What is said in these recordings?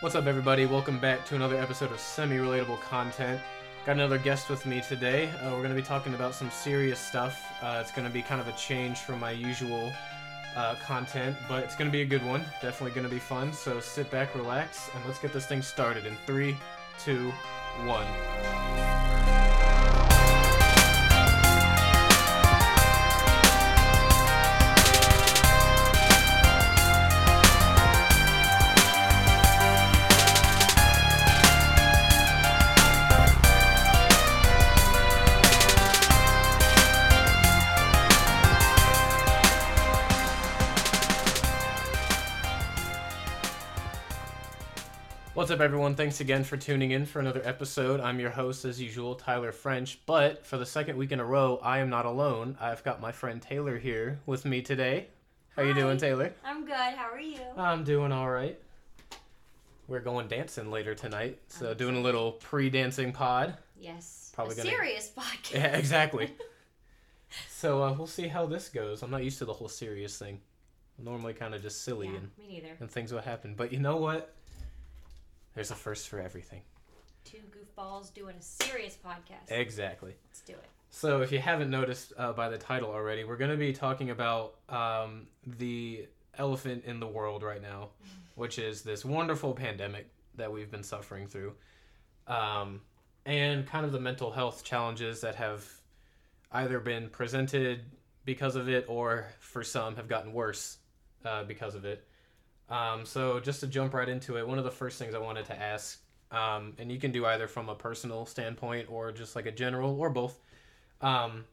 What's up, everybody? Welcome back to another episode of semi relatable content. Got another guest with me today. Uh, we're going to be talking about some serious stuff. Uh, it's going to be kind of a change from my usual uh, content, but it's going to be a good one. Definitely going to be fun. So sit back, relax, and let's get this thing started in three, two, one. What's up, everyone? Thanks again for tuning in for another episode. I'm your host, as usual, Tyler French. But for the second week in a row, I am not alone. I've got my friend Taylor here with me today. How you doing, Taylor? I'm good. How are you? I'm doing all right. We're going dancing later tonight, so doing a little pre-dancing pod. yes. probably a gonna- serious podcast. Yeah, exactly. so uh, we'll see how this goes. I'm not used to the whole serious thing. I'm normally kind of just silly Yeah, and, me neither. and things will happen. But you know what? There's a first for everything. Two goofballs doing a serious podcast. Exactly. Let's do it. So, if you haven't noticed uh, by the title already, we're going to be talking about um, the elephant in the world right now, which is this wonderful pandemic that we've been suffering through, um, and kind of the mental health challenges that have either been presented because of it or for some have gotten worse uh, because of it. Um, so, just to jump right into it, one of the first things I wanted to ask, um, and you can do either from a personal standpoint or just like a general or both. Um,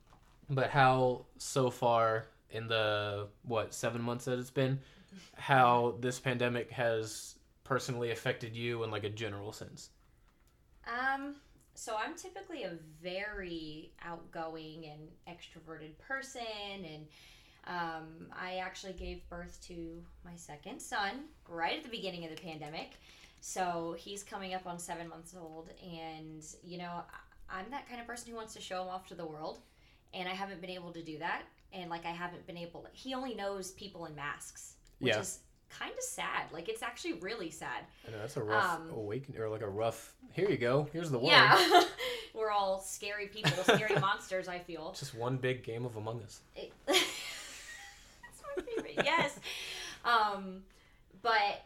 but how so far in the what seven months that it's been, how this pandemic has personally affected you in like a general sense? Um, so I'm typically a very outgoing and extroverted person, and um, I actually gave birth to my second son right at the beginning of the pandemic. So he's coming up on seven months old, and you know, I'm that kind of person who wants to show him off to the world, and I haven't been able to do that. And like, I haven't been able. He only knows people in masks, which Yeah. is kind of sad. Like, it's actually really sad. I know that's a rough Um, awakening or like a rough. Here you go. Here's the world. Yeah, we're all scary people, scary monsters. I feel. Just one big game of Among Us. It- favorite. Yes, um, but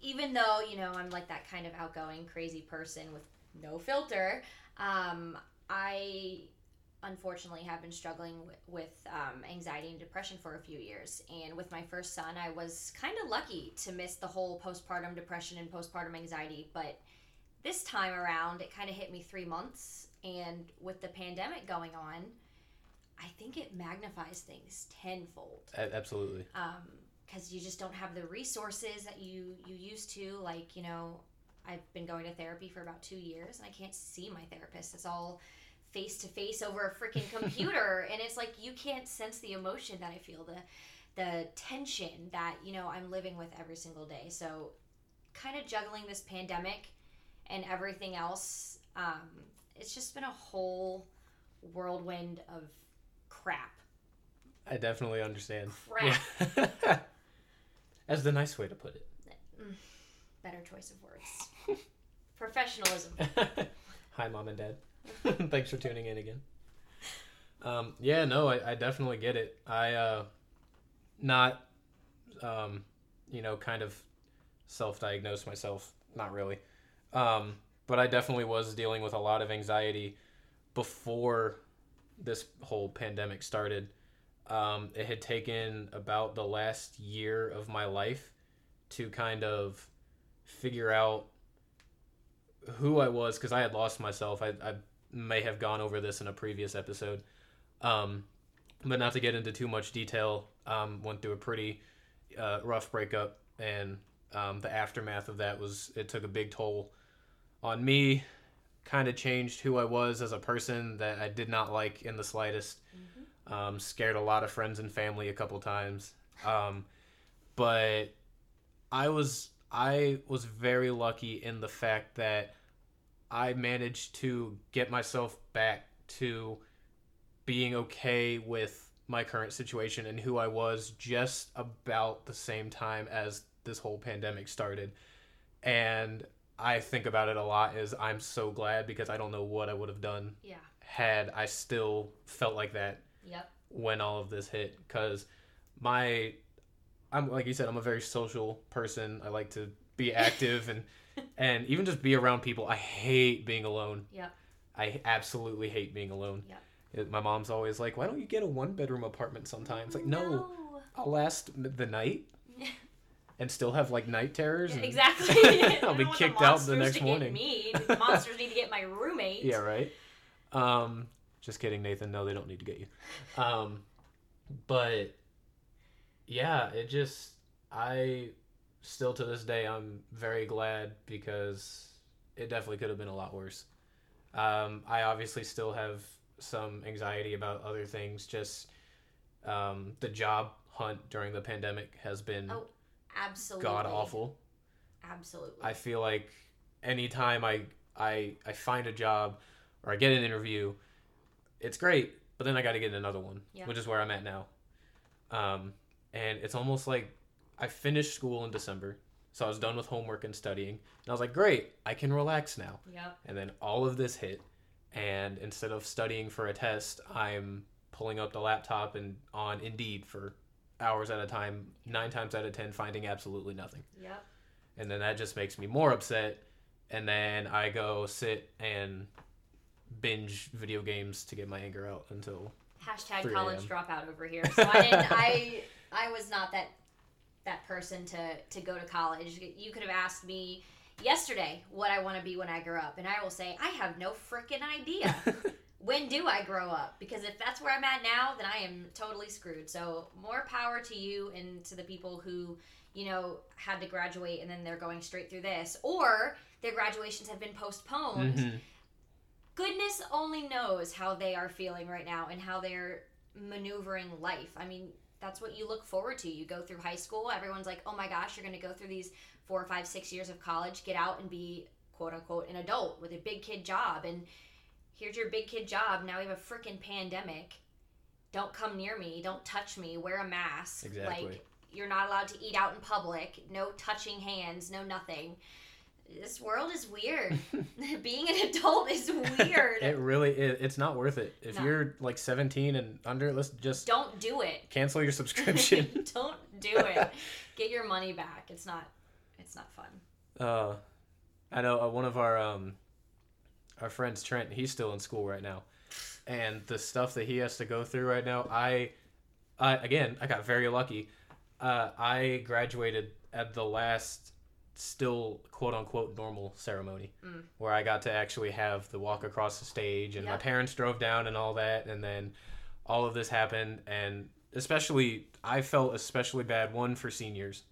even though you know I'm like that kind of outgoing, crazy person with no filter, um, I unfortunately have been struggling with, with um, anxiety and depression for a few years. And with my first son, I was kind of lucky to miss the whole postpartum depression and postpartum anxiety, but this time around, it kind of hit me three months. And with the pandemic going on, I think it magnifies things tenfold. A- absolutely. Because you just don't have the resources that you you used to. Like you know, I've been going to therapy for about two years, and I can't see my therapist. It's all face to face over a freaking computer, and it's like you can't sense the emotion that I feel, the the tension that you know I'm living with every single day. So, kind of juggling this pandemic and everything else. Um, it's just been a whole whirlwind of crap. I definitely understand. Crap. Yeah. That's the nice way to put it. Better choice of words. Professionalism. Hi, mom and dad. Thanks for tuning in again. Um, yeah, no, I, I definitely get it. I, uh, not, um, you know, kind of self-diagnosed myself. Not really. Um, but I definitely was dealing with a lot of anxiety before this whole pandemic started. Um, it had taken about the last year of my life to kind of figure out who I was because I had lost myself. I, I may have gone over this in a previous episode, um, but not to get into too much detail. Um, went through a pretty uh, rough breakup, and um, the aftermath of that was it took a big toll on me. Kind of changed who I was as a person that I did not like in the slightest. Um, scared a lot of friends and family a couple times. Um, but I was I was very lucky in the fact that I managed to get myself back to being okay with my current situation and who I was just about the same time as this whole pandemic started. and I think about it a lot. Is I'm so glad because I don't know what I would have done Yeah. had I still felt like that Yep. when all of this hit because my i'm like you said i'm a very social person i like to be active and and even just be around people i hate being alone Yeah. i absolutely hate being alone Yeah. It- my mom's always like why don't you get a one bedroom apartment sometimes like no, oh, No. i'll last the night and still have like night terrors Yeah, and- exactly. I'll be kicked out the monsters next to get morning Me. The monsters need to get my roommate. Yeah, right. Um, just kidding, Nathan. No, they don't need to get you. Um, but yeah, it just I still to this day I'm very glad because it definitely could have been a lot worse. Um, I obviously still have some anxiety about other things. Just um, the job hunt during the pandemic has been Oh, Absolutely. god awful. Absolutely. I feel like anytime I I I find a job or I get an interview, it's great, but then I got to get another one, Yeah. which is where I'm at now. Um, and it's almost like I finished school in December, so I was done with homework and studying, and I was like, great, I can relax now. Yep. And then all of this hit, and instead of studying for a test, I'm pulling up the laptop and on Indeed for hours at a time, nine times out of ten, finding absolutely nothing Yep. and then that just makes me more upset and then i go sit and binge video games to get my anger out until Hashtag 3 college dropout over here. So I didn't. I I was not that that person to to go to college. You could have asked me yesterday what I want to be when I grow up, and I will say I have no freaking idea. when do I grow up? Because if that's where I'm at now, then I am totally screwed. So more power to you and to the people who, you know, had to graduate and then they're going straight through this, or their graduations have been postponed. Mhm. Goodness only knows how they are feeling right now and how they're maneuvering life. I mean, that's what you look forward to. You go through high school, everyone's like, oh my gosh, you're going to go through these four, five, six years of college, get out and be quote unquote an adult with a big kid job. And here's your big kid job. Now we have a freaking pandemic. Don't come near me. Don't touch me. Wear a mask. Exactly. Like, you're not allowed to eat out in public. No touching hands. No nothing. This world is weird. Being an adult is weird. it really is it's not worth it if No. you're like 17 and under let's just Don't do it. cancel your subscription Don't do it. Get your money back. It's not. It's not fun. uh i know uh, one of our um our friends trent he's still in school right now. And the stuff that he has to go through right now i i again i got very lucky. Uh i graduated at the last still quote unquote normal ceremony Mm. where i got to actually have the walk across the stage and my parents drove down and all that and then all of this happened. And especially i felt especially bad one for seniors.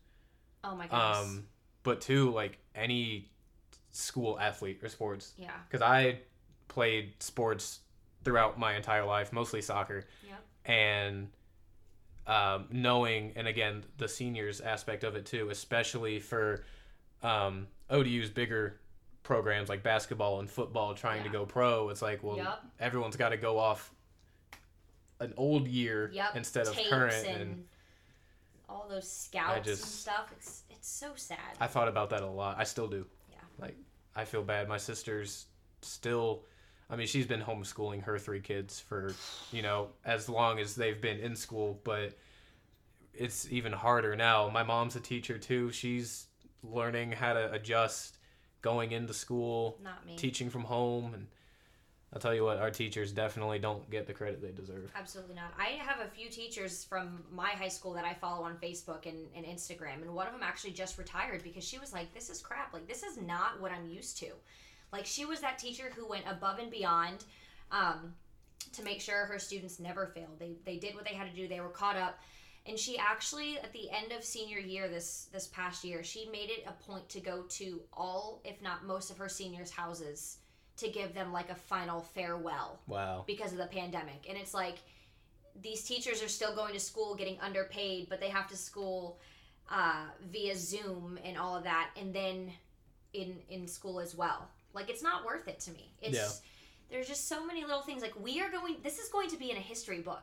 Oh my goodness. um but two like any school athlete or sports yeah. because i played sports throughout my entire life mostly soccer Yep. and um, knowing and again the seniors aspect of it too especially for um, odu's bigger programs like basketball and football trying to go pro it's like well Yep. everyone's got to go off an old year Yep. instead of current and, and all those scouts and stuff. It's it's so sad. I thought about that a lot. I still do. Like I feel bad. My sister's still I mean, she's been homeschooling her three kids for, you know, as long as they've been in school, but it's even harder now. My mom's a teacher too. She's learning how to adjust going into school, Not me. teaching from home and I'll tell you what, our teachers definitely don't get the credit they deserve. Absolutely not. I have a few teachers from my high school that I follow on Facebook and, and Instagram, and one of them actually just retired because she was like, This is crap. Like, this is not what I'm used to. Like, she was that teacher who went above and beyond um, to make sure her students never failed. They, they did what they had to do, they were caught up. And she actually, at the end of senior year this this past year, she made it a point to go to all, if not most, of her seniors' houses to give them like a final farewell Wow. because of the pandemic. And it's like these teachers are still going to school getting underpaid, but they have to school uh, via Zoom and all of that, and then in in school as well. Like it's not worth it to me. It's Yeah. there's just so many little things. Like we are going. This is going to be in a history book,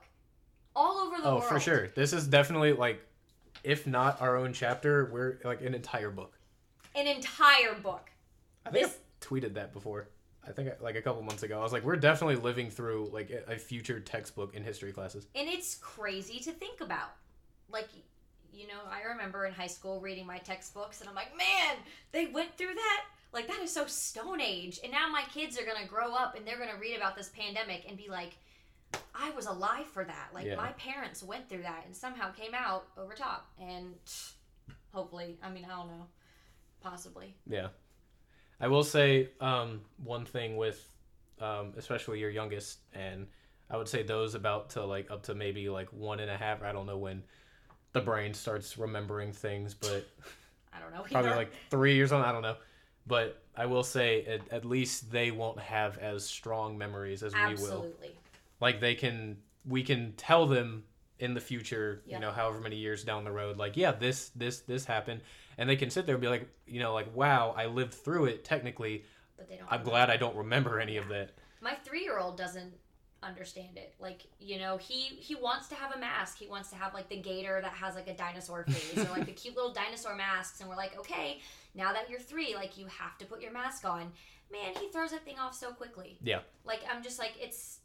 all over the Oh, world. for sure. This is definitely like if not our own chapter, we're like an entire book. an entire book. I think This- I tweeted that before. I think like a couple months ago. I was like, we're definitely living through like a future textbook in history classes. And it's crazy to think about. Like, you know, I remember in high school reading my textbooks and I'm like, man, they went through that. Like, that is so Stone Age. And now my kids are going to grow up and they're going to read about this pandemic and be like, I was alive for that. Like, Yeah. my parents went through that and somehow came out over top. And hopefully, I mean, I don't know. Possibly. Yeah. I will say um, one thing with um, especially your youngest, and I would say those about to like up to maybe like one and a half. I don't know when the brain starts remembering things, but I don't know. probably like three years on. I don't know. But I will say at, at least they won't have as strong memories as we will. Absolutely. Like they can, we can tell them in the future, Yeah. you know, however many years down the road, like, yeah, this, this, this happened. And they can sit there and be like, you know, like, wow, I lived through it technically. But they don't. I'm glad I don't remember any of that. my three-year-old doesn't understand it like you know he he wants to have a mask he wants to have like the gator that has like a dinosaur face or like the cute little dinosaur masks and we're like okay now that you're three like you have to put your mask on man he throws that thing off so quickly Yeah. like i'm just like it's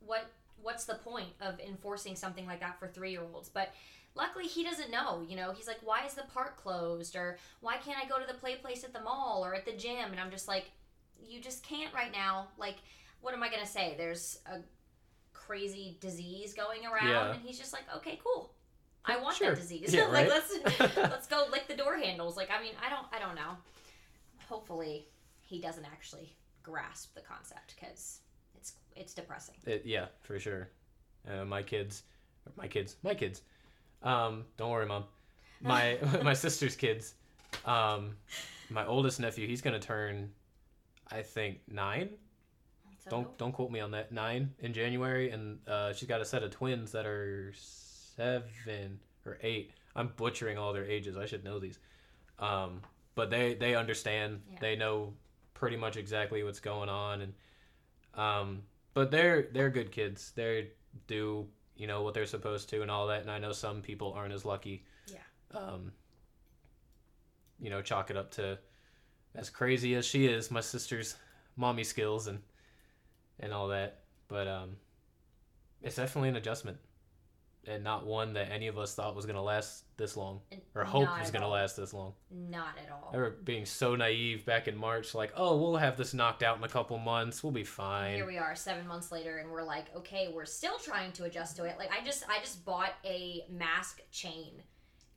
what what's the point of enforcing something like that for three-year-olds but luckily he doesn't know you know he's like why is the park closed or why can't i go to the play place at the mall or at the gym and i'm just like you just can't right now like what am I gonna say? There's a crazy disease going around, Yeah. and he's just like, okay, cool. I want Sure. that disease. Yeah, like right? let's let's go lick the door handles. Like I mean, I don't I don't know. Hopefully, he doesn't actually grasp the concept because it's it's depressing. It, yeah, for sure. Uh, my kids, my kids, my kids. Um, don't worry, mom. My my sister's kids. Um, my oldest nephew, he's gonna turn, I think nine. So Don't don't quote me on that. Nine in January, and uh, she's got a set of twins that are seven or eight. I'm butchering all their ages. I should know these. Um, but they they understand. Yeah. They know pretty much exactly what's going on, and um, but they're they're good kids. They do you know what they're supposed to and all that. And I know some people aren't as lucky. Yeah. Um, you know, chalk it up to as crazy as she is, my sister's mommy skills and and all that. But um, it's definitely an adjustment, and not one that any of us thought was gonna last this long or hope was gonna last this long. Not at all. I remember being so naive back in March, like, oh, we'll have this knocked out in a couple months, we'll be fine. Here we are, seven months later, and we're like, okay, we're still trying to adjust to it. Like I just, I just bought a mask chain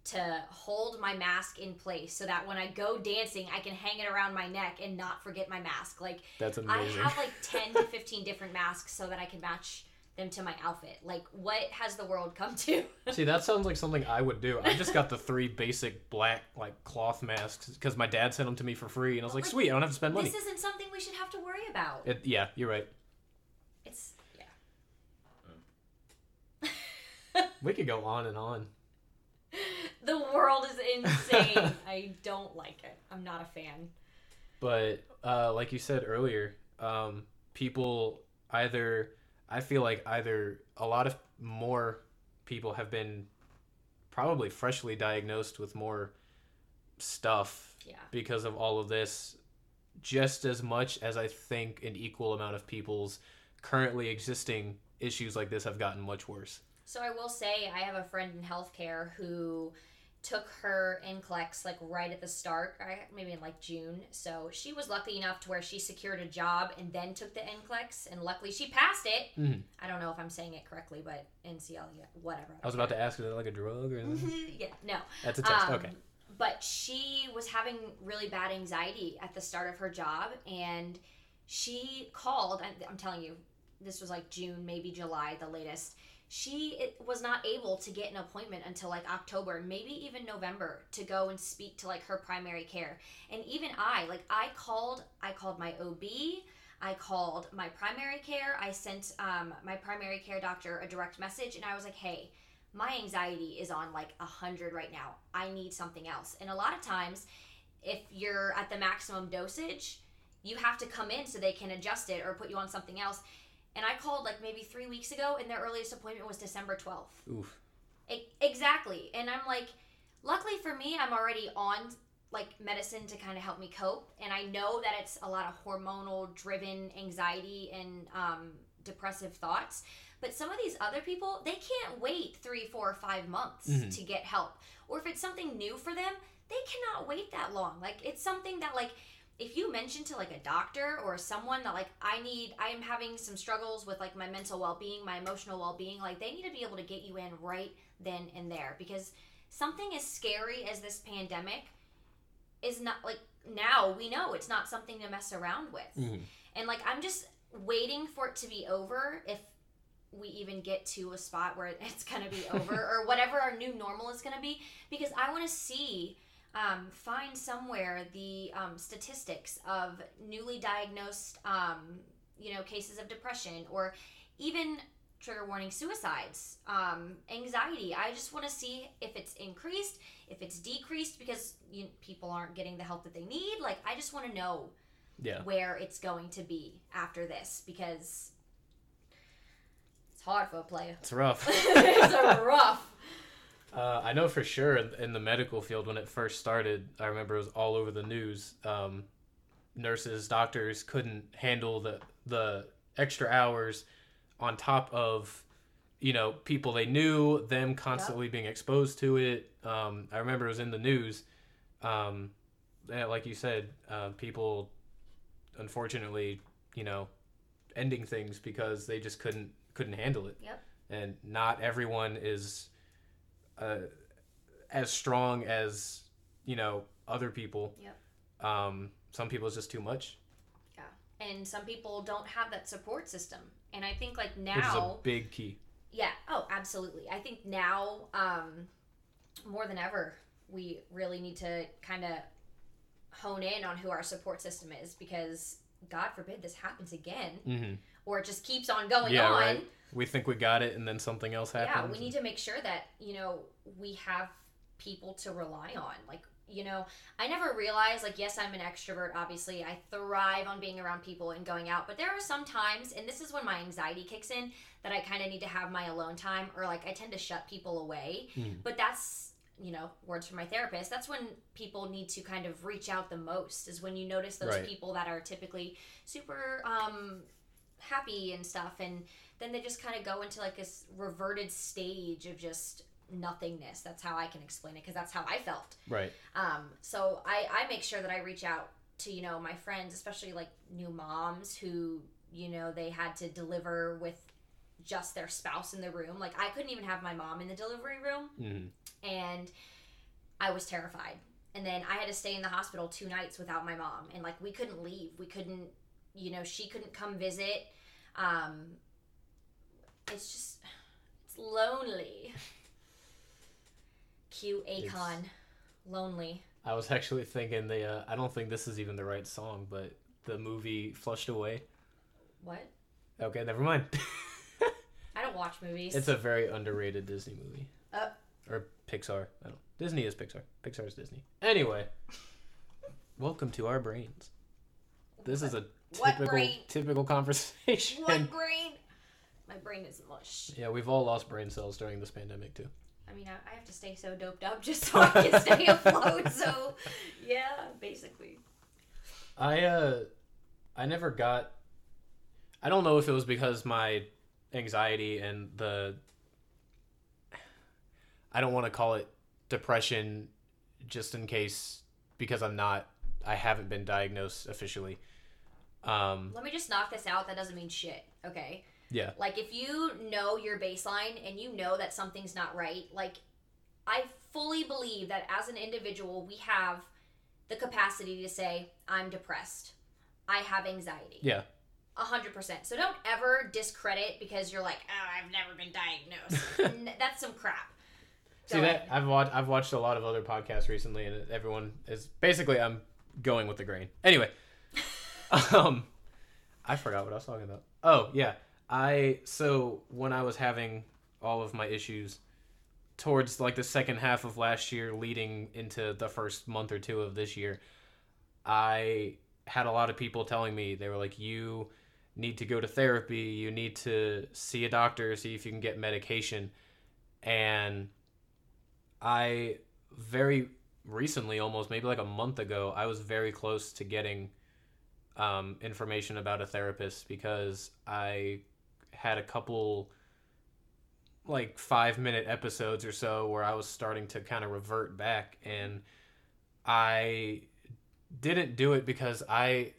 to hold my mask in place, so that when I go dancing, I can hang it around my neck and not forget my mask. Like That's amazing. I have like ten to fifteen different masks, so that I can match them to my outfit. Like, what has the world come to? See, that sounds like something I would do. I just got the three basic black like cloth masks because my dad sent them to me for free, and I was like, Like, sweet, I don't have to spend money. this isn't something we should have to worry about. It, yeah, you're right. It's yeah. We could go on and on. the world is insane. I don't like it. I'm not a fan. But uh, like you said earlier, um, people either I feel like either a lot of more people have been probably freshly diagnosed with more stuff Yeah. because of all of this, just as much as I think an equal amount of people's currently existing issues like this have gotten much worse. So I will say I have a friend in healthcare who took her NCLEX like right at the start, right, maybe in like June. So she was lucky enough to where she secured a job and then took the NCLEX, and luckily she passed it. Mhm. I don't know if I'm saying it correctly, but NCL, yeah, whatever. I was about to ask, is it like a drug or anything? yeah, no. That's a test. Um, okay. But she was having really bad anxiety at the start of her job, and she called. I'm, I'm telling you, this was like June, maybe July, the latest. She was not able to get an appointment until like October, maybe even November, to go and speak to like her primary care. And even I, like, I called. I called my OB. I called my primary care. I sent um, my primary care doctor a direct message, and I was like, "Hey, my anxiety is on like a hundred right now. I need something else. And a lot of times, if you're at the maximum dosage, you have to come in so they can adjust it or put you on something else. And I called like maybe three weeks ago, and their earliest appointment was December 12th. Oof. E- exactly. And I'm like, luckily for me, I'm already on like medicine to kind of help me cope and i know that it's a lot of hormonal driven anxiety and um, depressive thoughts but some of these other people they can't wait three four or five months Mhm. to get help or if it's something new for them they cannot wait that long like it's something that like if you mention to like a doctor or someone that like i need i am having some struggles with like my mental well-being my emotional well-being like they need to be able to get you in right then and there because something as scary as this pandemic is not like now we know it's not something to mess around with Mhm. and like i'm just waiting for it to be over if we even get to a spot where it's going to be over or whatever our new normal is going to be because i want to see um, find somewhere the um, statistics of newly diagnosed um, you know cases of depression or even trigger warning suicides um, anxiety i just want to see if it's increased if it's decreased because you, people aren't getting the help that they need like i just want to know Yeah. where it's going to be after this because it's hard for a player. It's rough. it's a rough. Uh, I know for sure in, the medical field when it first started, I remember it was all over the news. Um, nurses, doctors couldn't handle the the extra hours on top of you know people they knew, them constantly being exposed to it. Um, I remember it was in the news. Um, yeah, like you said, uh, people unfortunately, you know, ending things because they just couldn't couldn't handle it. Yep. And not everyone is uh, as strong as you know other people. Yep. Um, some people it's just too much, Yeah, And some people don't have that support system. And I think like which is a now, big key. yeah, oh, absolutely. I think now, um, more than ever, we really need to kind of hone in on who our support system is because God forbid this happens again Mm-hmm. or it just keeps on going Yeah, on. right. We think we got it, and then something else happens. Yeah, we need to make sure that, you know, we have people to rely on. Like, you know, I never realized, like, yes, I'm an extrovert, obviously. I thrive on being around people and going out. But there are some times, and this is when my anxiety kicks in, that I kind of need to have my alone time, or like I tend to shut people away. Mhm. But that's, you know, words from my therapist. That's when people need to kind of reach out the most, is when you notice those Right. people that are typically super um, happy and stuff. And then they just kind of go into like this reverted stage of just nothingness. That's how I can explain it because that's how I felt. Right. Um, so I, I make sure that I reach out to, you know, my friends, especially like new moms who, you know, they had to deliver with just their spouse in the room. Like I couldn't even have my mom in the delivery room Mm-hmm. and I was terrified. And then I had to stay in the hospital two nights without my mom, and like we couldn't leave. We couldn't, you know, she couldn't come visit. Um, it's just, it's lonely. Cute Akon, lonely. I was actually thinking the. Uh, I don't think this is even the right song, but the movie Flushed Away. What? Okay, never mind. Don't watch movies. it's a very underrated Disney movie. Uh. or Pixar. I don't. Disney is Pixar. Pixar is Disney. Anyway, welcome to our brains. This is a What typical brain? typical conversation. what brain? My brain is mush. Yeah, we've all lost brain cells during this pandemic too. I mean, I, I have to stay so doped up just so I can stay afloat. So, yeah, basically. I uh I never got I don't know if it was because my anxiety and the I don't want to call it depression just in case because I'm not I haven't been diagnosed officially. Um Let me just knock this out. That doesn't mean shit. Okay. yeah. Like if you know your baseline and you know that something's not right, like I fully believe that as an individual we have the capacity to say I'm depressed. I have anxiety. Yeah. A hundred percent. So don't ever discredit because you're like, oh, I've never been diagnosed. N- That's some crap. See Go that. I've watched I've watched a lot of other podcasts recently and everyone is basically I'm going with the grain. Anyway, um I forgot what I was talking about. Oh, yeah. I so when I was having all of my issues towards like the second half of last year leading into the first month or two of this year, I had a lot of people telling me they were like you need to go to therapy, you need to see a doctor, see if you can get medication. And I very recently, almost maybe like a month ago, I was very close to getting um, information about a therapist because I had a couple like five minute episodes or so where I was starting to kind of revert back and I didn't do it because I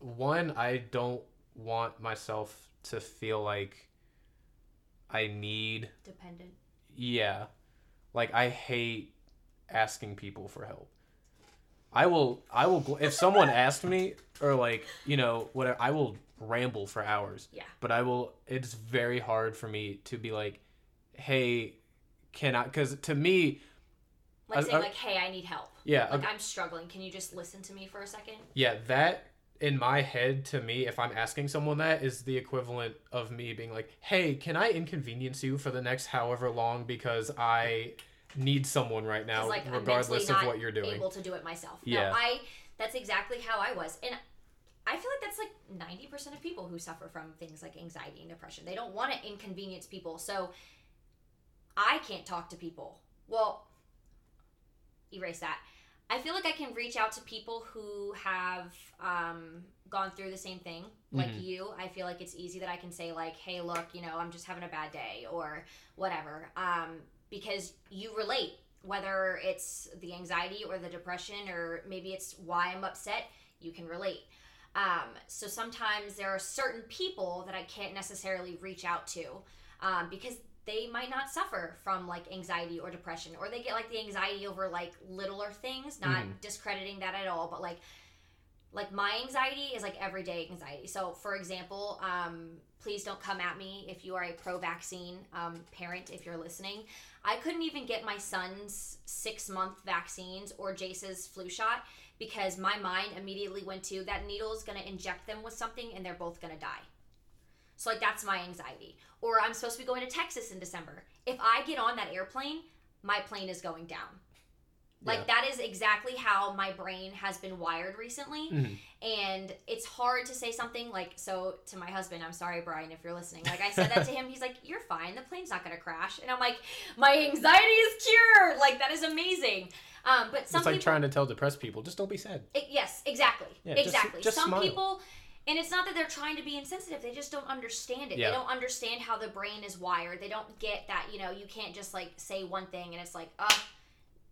one I don't want myself to feel like I need Dependent. yeah. Like I hate asking people for help. I will I will if someone asked me or like, you know, whatever, I will ramble for hours. Yeah. But I will it's very hard for me to be like, "Hey, can I cuz to me, Like saying I- like, "Hey, I need help. yeah, Like I'm struggling. Can you just listen to me for a second? yeah, that in my head to me if I'm asking someone that is the equivalent of me being like, "Hey, can I inconvenience you for the next however long because I need someone right now like, regardless of what you're doing." Able to do it myself. Yeah. No, I. That's exactly how I was, and I feel like that's like ninety percent of people who suffer from things like anxiety and depression. They don't want to inconvenience people, so I can't talk to people. Well, erase that. I feel like I can reach out to people who have um, gone through the same thing, like Mhm. you. I feel like it's easy that I can say like, "Hey, look, you know, I'm just having a bad day," or whatever, um, because you relate. Whether it's the anxiety or the depression, or maybe it's why I'm upset, you can relate. Um, so sometimes there are certain people that I can't necessarily reach out to um, because they might not suffer from like anxiety or depression, or they get like the anxiety over like littler things. Not Mhm. discrediting that at all, but like like my anxiety is like everyday anxiety. So for example, um, please don't come at me if you are a pro-vaccine um, parent if you're listening. I couldn't even get my son's six month vaccines or Jace's flu shot because my mind immediately went to that needle is going to inject them with something and they're both going to die. So, like, that's my anxiety. Or I'm supposed to be going to Texas in December. If I get on that airplane, my plane is going down. Like, that is exactly how my brain has been wired recently. Mhm. And it's hard to say something like, so to my husband, I'm sorry, Brian, if you're listening. Like, I said that to him. He's like, you're fine. The plane's not going to crash. And I'm like, my anxiety is cured. Like, that is amazing. Um, but some it's like people. trying to tell depressed people, just don't be sad. It- yes, exactly. Yeah, just- exactly. just Some smile. people, and it's not that they're trying to be insensitive, they just don't understand it. Yeah. They don't understand how the brain is wired. They don't get that, you know, you can't just like say one thing and it's like, oh,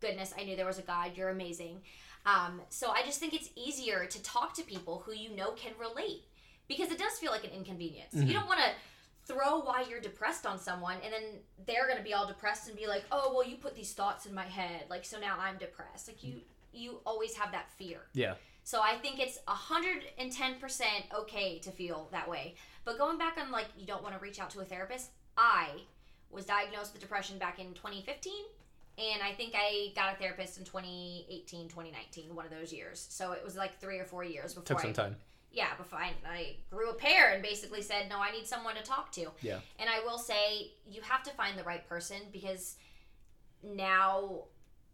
goodness, I knew there was a God. You're amazing. Um, so I just think it's easier to talk to people who you know can relate because it does feel like an inconvenience. Mhm. You don't want to throw why you're depressed on someone and then they're going to be all depressed and be like, "Oh, well you put these thoughts in my head, like so now I'm depressed." Like you you always have that fear. Yeah. So I think it's 110% okay to feel that way. But going back on like you don't want to reach out to a therapist, I was diagnosed with depression back in 2015 and I think I got a therapist in 2018, 2019, one of those years. So it was like 3 or 4 years before Took some I time. yeah, before I, I grew a pair and basically said, no, I need someone to talk to. Yeah. And I will say, you have to find the right person because now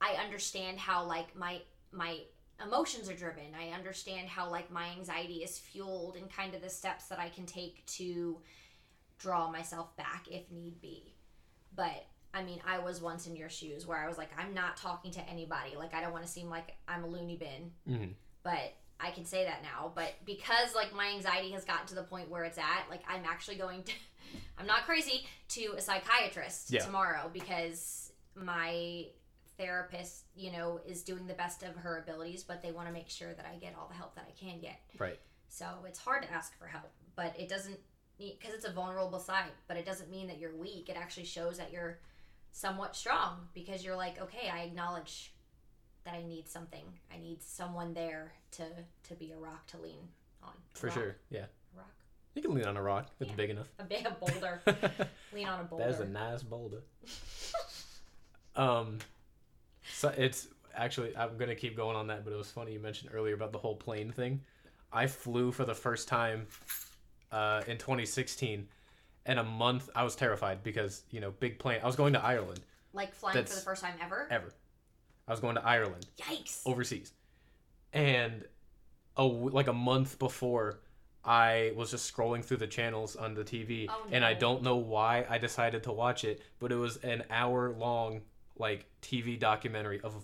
I understand how like my my emotions are driven. I understand how like my anxiety is fueled and kind of the steps that I can take to draw myself back if need be. But I mean, I was once in your shoes where I was like, I'm not talking to anybody. Like, I don't want to seem like I'm a loony bin hmm but I can say that now. But because like my anxiety has gotten to the point where it's at, like I'm actually going to, I'm not crazy to a psychiatrist Yeah. tomorrow because my therapist, you know, is doing the best of her abilities, but they want to make sure that I get all the help that I can get. Right. So it's hard to ask for help, but it doesn't because it's a vulnerable side, but it doesn't mean that you're weak. It actually shows that you're somewhat strong because you're like, okay, I acknowledge that I need something. I need someone there to to be a rock to lean on. For rock. sure. Yeah. A rock. You can lean on a rock. It's Yeah. big enough. A big a boulder. lean on a boulder. That's a nice boulder. Um, so it's actually I'm gonna keep going on that, but it was funny you mentioned earlier about the whole plane thing. I flew for the first time uh, in 2016, and a month I was terrified because you know big plane. I was going to Ireland like flying for the first time ever. ever. I was going to Ireland Yikes. overseas, and a like a month before. I was just scrolling through the channels on the TV, Oh, and I don't know why I decided to watch it, but it was an hour long like TV documentary of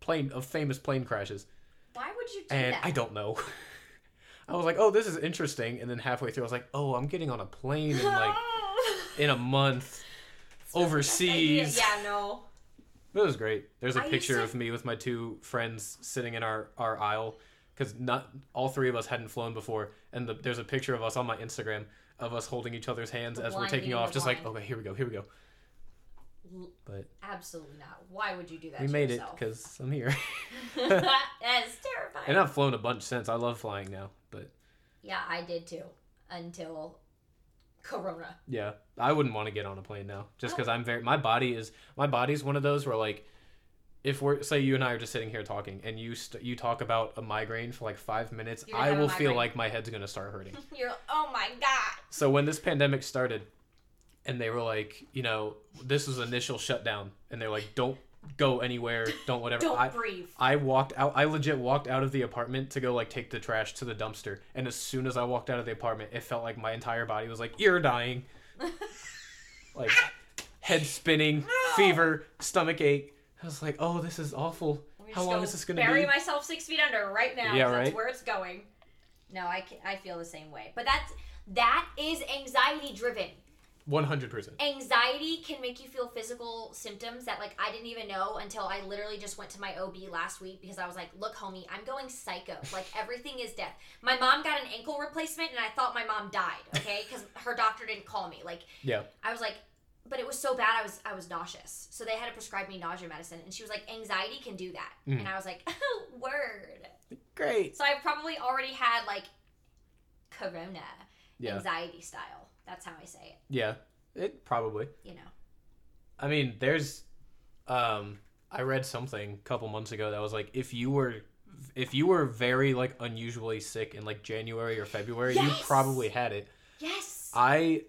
plane of famous plane crashes, Why would you do and that? I don't know. I was like, oh, this is interesting, and then halfway through, I was like, oh, I'm getting on a plane in like in a month overseas. Yeah, no. It was great. There's a I picture to- of me with my two friends sitting in our, our aisle because not all three of us hadn't flown before, and the, there's a picture of us on my Instagram of us holding each other's hands The as we're taking off, just like okay, here we go, here we go. But Absolutely not. Why would you do that? we made it because I'm here, that is terrifying. and I've flown a bunch since. I love flying now, but yeah, I did too until Corona. yeah, I wouldn't want to get on a plane now, just oh. because I'm very my body is my body's one of those where like. If we're say you and I are just sitting here talking, and you st- you talk about a migraine for like five minutes, I will feel like my head's gonna start hurting. You're oh my god. So when this pandemic started, and they were like, you know, this was initial shutdown, and they're like, don't go anywhere, don't whatever. Don't I, breathe. I walked out. I legit walked out of the apartment to go like take the trash to the dumpster, and as soon as I walked out of the apartment, it felt like my entire body was like, you're dying, like head spinning, fever, stomach ache. I was like, oh, this is awful. How long is this gonna bury be? myself six feet under right now. Yeah, 'cause That's right? where it's going. No, I can, I feel the same way. But that's that is anxiety driven. One hundred percent. Anxiety can make you feel physical symptoms that like I didn't even know until I literally just went to my OB last week because I was like, "Look, homie, I'm going psycho. Like everything is death." My mom got an ankle replacement and I thought my mom died, okay? Cuz her doctor didn't call me. Like Yeah. I was like, but it was so bad I was I was nauseous. So they had to prescribe me nausea medicine and she was like, "Anxiety can do that." Mm. And I was like, "Oh, word." Great. So I've probably already had like corona Yeah. anxiety style. That's how I say it, Yeah. It probably. you know. I mean, there's um I read something a couple months ago that was like if you were if you were very like unusually sick in like January or February, you probably had it. Yes. I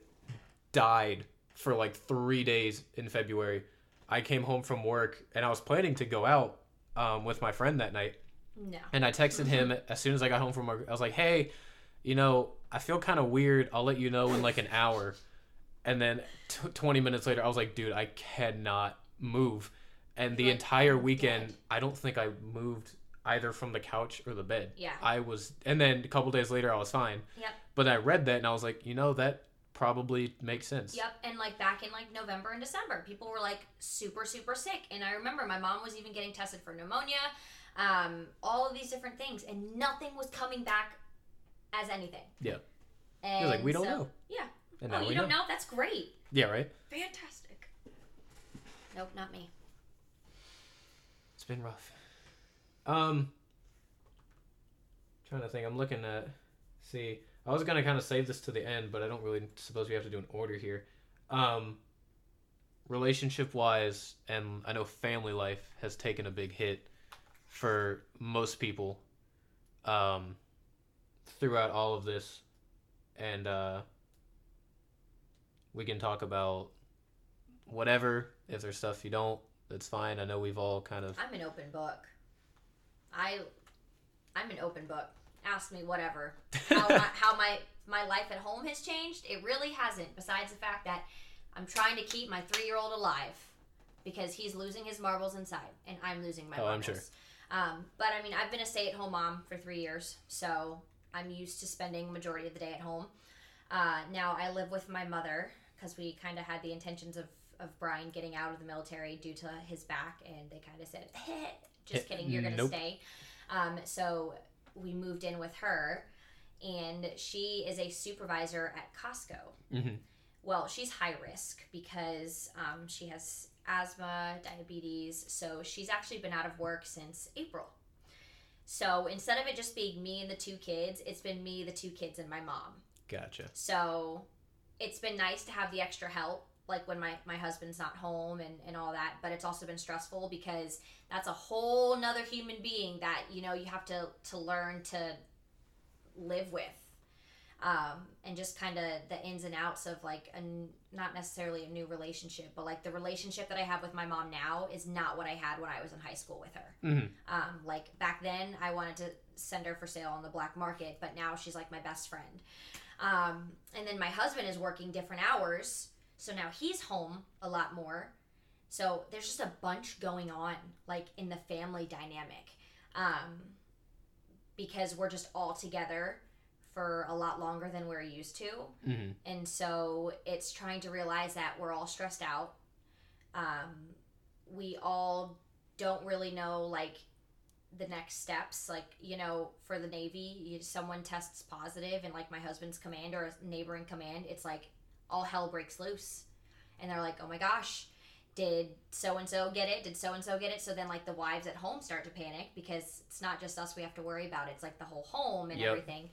died for like 3 days in February. I came home from work and I was planning to go out um, with my friend that night no. and I texted him as soon as I got home from work. I was like, "Hey, you know, I feel kind of weird. I'll let you know in like an hour." And then t- 20 minutes later, I was like, "Dude, I cannot move." And the Like, entire weekend, dead. I don't think I moved either from the couch or the bed. Yeah. I was, and then a couple days later, I was fine. Yep. But I read that and I was like, you know, that probably makes sense. Yep, and like back in like November and December, people were like super super sick, and I remember my mom was even getting tested for pneumonia, um, all of these different things, and nothing was coming back as anything. Yeah. And You're like, we don't so- know. Yeah. And oh, you don't know. know? That's great. Yeah, right. Fantastic. Nope, not me. It's been rough. Um, trying to think. I'm looking at. See, I was gonna kind of save this to the end, but I don't really suppose we have to do an order here. Um, relationship wise, and I know family life has taken a big hit for most people. Um, throughout all of this, and uh, we can talk about whatever. If there's stuff you don't, that's fine. I know we've all kind of I'm an open book. I, I'm an open book. Ask me whatever. How my, how my my life at home has changed. It really hasn't. Besides the fact that I'm trying to keep my three year old alive because he's losing his marbles inside and I'm losing my Oh, I'm sure. Um, but I mean, I've been a stay at home mom for three years, so I'm used to spending majority of the day at home. Uh, now I live with my mother because we kind of had the intentions of of Brian getting out of the military due to his back, and they kind of said, "Just Eh, kidding, you're gonna nope. stay." Um, so we moved in with her, and she is a supervisor at Costco. Mhm. Well, she's high risk because um, she has asthma, diabetes, so she's actually been out of work since April. So instead of it just being me and the two kids, it's been me, the two kids, and my mom. Gotcha. So it's been nice to have the extra help, like when my, my husband's not home and, and all that, but it's also been stressful because that's a whole nother human being that, you know, you have to, to learn to live with. Um, and just kind of the ins and outs of like a not necessarily a new relationship, but like the relationship that I have with my mom now is not what I had when I was in high school with her. Mhm. Um, like back then, I wanted to send her for sale on the black market, but now she's like my best friend. Um, and then my husband is working different hours, so now he's home a lot more. So there's just a bunch going on, like in the family dynamic, um, because we're just all together for a lot longer than we're used to, hmm and so it's trying to realize that we're all stressed out. Um, we all don't really know like the next steps. Like you know for the navy you, someone tests positive and like my husband's command or a neighboring command it's like all hell breaks loose. And they're like oh my gosh did so and so get it? Did so and so get it? So then like the wives at home start to panic because it's not just us we have to worry about it's like the whole home and Yep. everything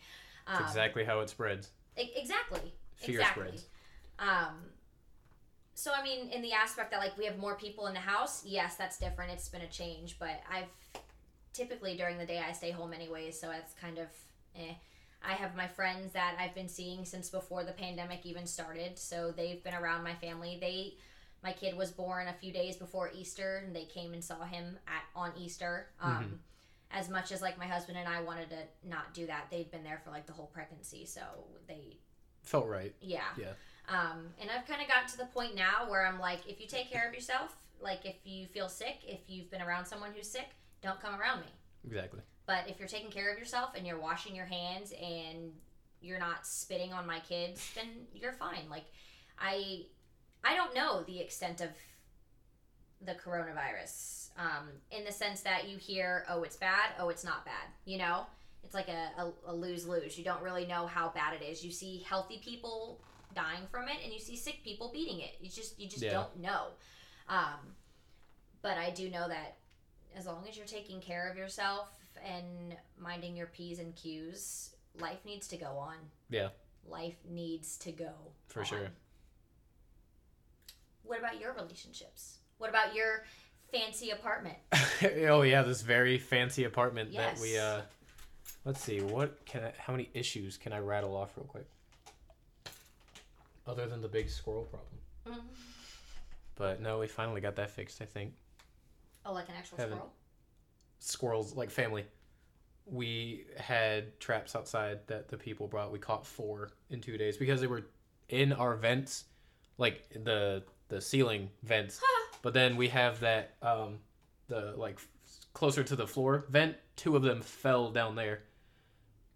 It's Um, exactly how it spreads. E- exactly. Fear exactly. spreads. Um, so I mean, in the aspect that like we have more people in the house, yes, that's different. It's been a change, but I've typically during the day I stay home anyways, so it's kind of eh. I have my friends that I've been seeing since before the pandemic even started, so they've been around my family. They, my kid was born a few days before Easter, and they came and saw him at on Easter. Um, As much as like my husband and I wanted to not do that, they've been there for like the whole pregnancy, so they Felt right. yeah. Yeah. Um, and I've kind of gotten to the point now where I'm like, if you take care of yourself, like if you feel sick, if you've been around someone who's sick, don't come around me. Exactly. But if you're taking care of yourself and you're washing your hands and you're not spitting on my kids, then you're fine. Like I I don't know the extent of the coronavirus um, in the sense that you hear, oh, it's bad, oh, it's not bad. You know, it's like a, a, a lose lose. You don't really know how bad it is. You see healthy people dying from it, and you see sick people beating it. You just you just Yeah. don't know. Um, but I do know that as long as you're taking care of yourself and minding your p's and q's, life needs to go on. Yeah. Life needs to go. For on. sure. What about your relationships? What about your fancy apartment? oh yeah, this very fancy apartment that we uh let's see, what can I how many issues can I rattle off real quick? Other than the big squirrel problem. Mm. But no, we finally got that fixed, I think. Oh, like an actual Haven't- squirrel? Squirrels like family. We had traps outside that the people brought. We caught four in two days because they were in our vents, like the the ceiling vents. But then we have that um the like closer to the floor vent. Two of them fell down there,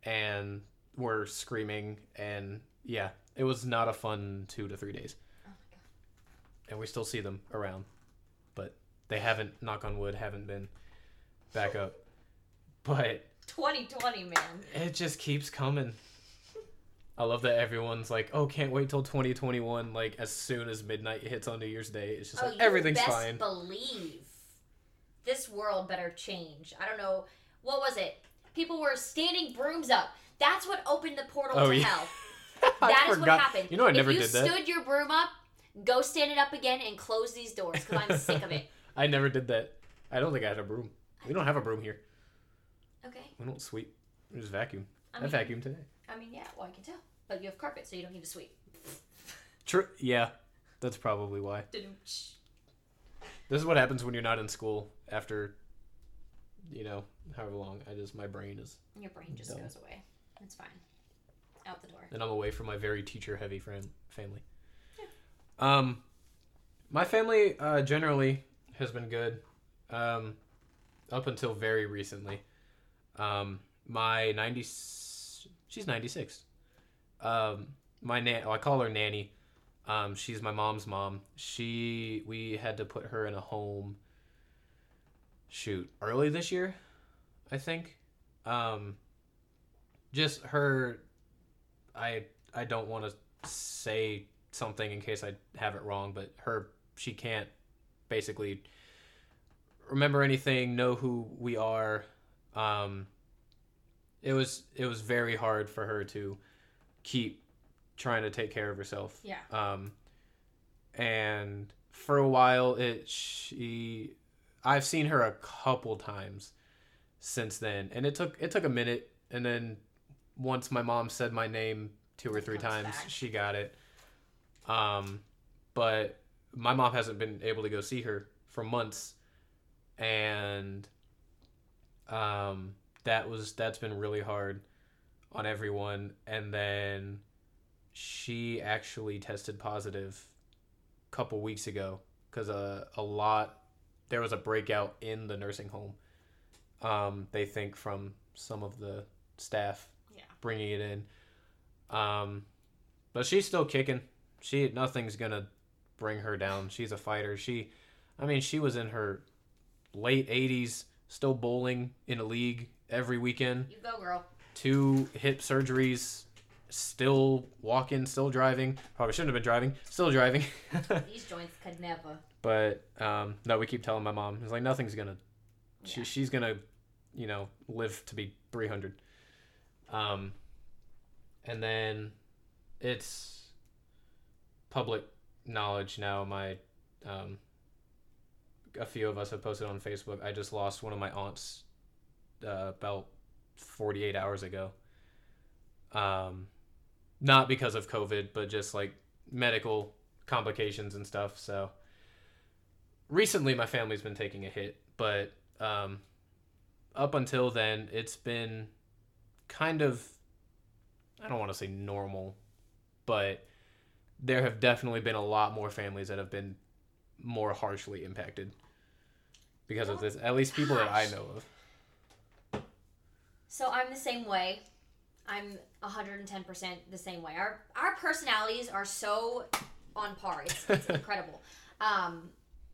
and were screaming. And yeah, it was not a fun two to three days. Oh my god. And we still see them around, but they haven't. Knock on wood, haven't been back up. But 2020, man. it just keeps coming. I love that everyone's like, "Oh, can't wait till 2021." Like as soon as midnight hits on New Year's Day, it's just oh, like everything's best fine. believe this world better change. I don't know what was it. People were standing brooms up. That's what opened the portal Oh, to yeah. hell. I That is what happened. You know, I never if you did that. You stood your broom up, go stand it up again and close these doors because I'm sick of it. I never did that. I don't think I had a broom. We don't have a broom here. Okay. We don't sweep. We just vacuum. I I, mean, vacuumed today. I mean, yeah. Well, I can tell. But you have carpet, so you don't need to sweep. True. Yeah, that's probably why. This is what happens when you're not in school after, you know, however long. I just my brain is, Your brain just Dumb. goes away. It's fine. Out the door. and I'm away from my very teacher heavy fam- family. Yeah. Um, my family uh, generally has been good, um, up until very recently. Um, my ninety, she's ninety six. Um, my nan, oh, I call her nanny. Um, she's my mom's mom. She, we had to put her in a home. Shoot, early this year, I think. Um, just her. I I don't want to say something in case I have it wrong, but her she can't basically remember anything, know who we are. Um, it was it was very hard for her to keep trying to take care of herself. Yeah. Um, and for a while, it she I've seen her a couple times since then, and it took it took a minute, and then once my mom said my name two or three times, back. she got it. Um, but my mom hasn't been able to go see her for months, and um, that was that's been really hard on everyone. And then she actually tested positive a couple weeks ago because uh, a lot there was a breakout in the nursing home. Um, they think from some of the staff Yeah. bringing it in. Um, but she's still kicking. She nothing's gonna bring her down. She's a fighter. She, I mean, she was in her late 80s, still bowling in a league every weekend. You go, girl. Two hip surgeries, still walking, still driving. Probably shouldn't have been driving. Still driving. These joints could never. but um, no, we keep telling my mom. It's like nothing's gonna. She, she's gonna, you know, live to be 300. Um, and then it's public knowledge now. My, um, a few of us have posted on Facebook. I just lost one of my aunts uh, about 48 hours ago. Um, not because of COVID, but just like medical complications and stuff. So recently, my family's been taking a hit, but um, up until then, it's been kind of I don't want to say normal, but there have definitely been a lot more families that have been more harshly impacted because of this. At least people that I know of. So I'm the same way. I'm 110% the same way. Our our personalities are so on par. It's, it's incredible. Um,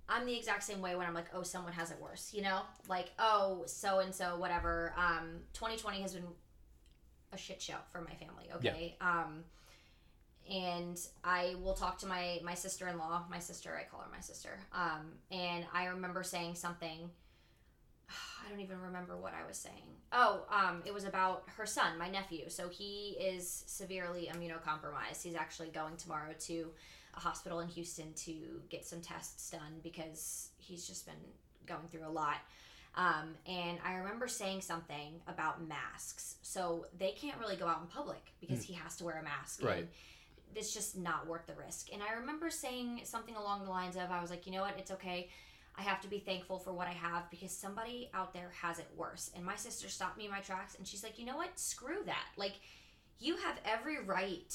I'm the exact same way when I'm like, oh, someone has it worse. You know, like oh, so and so, whatever. Um, 2020 has been a shit show for my family. Okay. Um, and I will talk to my my sister in law. My sister, I call her my sister. Um, and I remember saying something. I don't even remember what I was saying. Oh, um, it was about her son, my nephew. So he is severely immunocompromised. He's actually going tomorrow to a hospital in Houston to get some tests done because he's just been going through a lot. Um, and I remember saying something about masks. So they can't really go out in public because he has to wear a mask. Right. And it's just not worth the risk. And I remember saying something along the lines of, I was like, you know what, it's okay. I have to be thankful for what I have because somebody out there has it worse. And my sister stopped me in my tracks and she's like, you know what? Screw that. Like, you have every right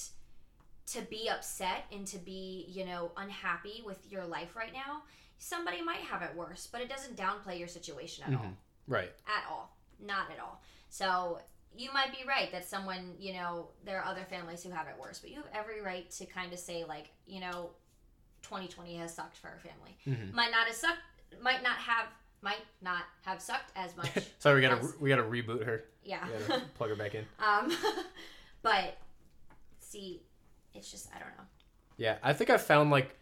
to be upset and to be, you know, unhappy with your life right now. Somebody might have it worse, but it doesn't downplay your situation at all. Mhm. Right. At all. Not at all. So you might be right that someone, you know, there are other families who have it worse, but you have every right to kind of say, like, you know, 2020 has sucked for our family. Mhm. Might not have sucked, might not have, might not have sucked as much. Sorry, we gotta Yes. we gotta reboot her. yeah. Plug her back in. um, but see, it's just I don't know. Yeah, I think I found like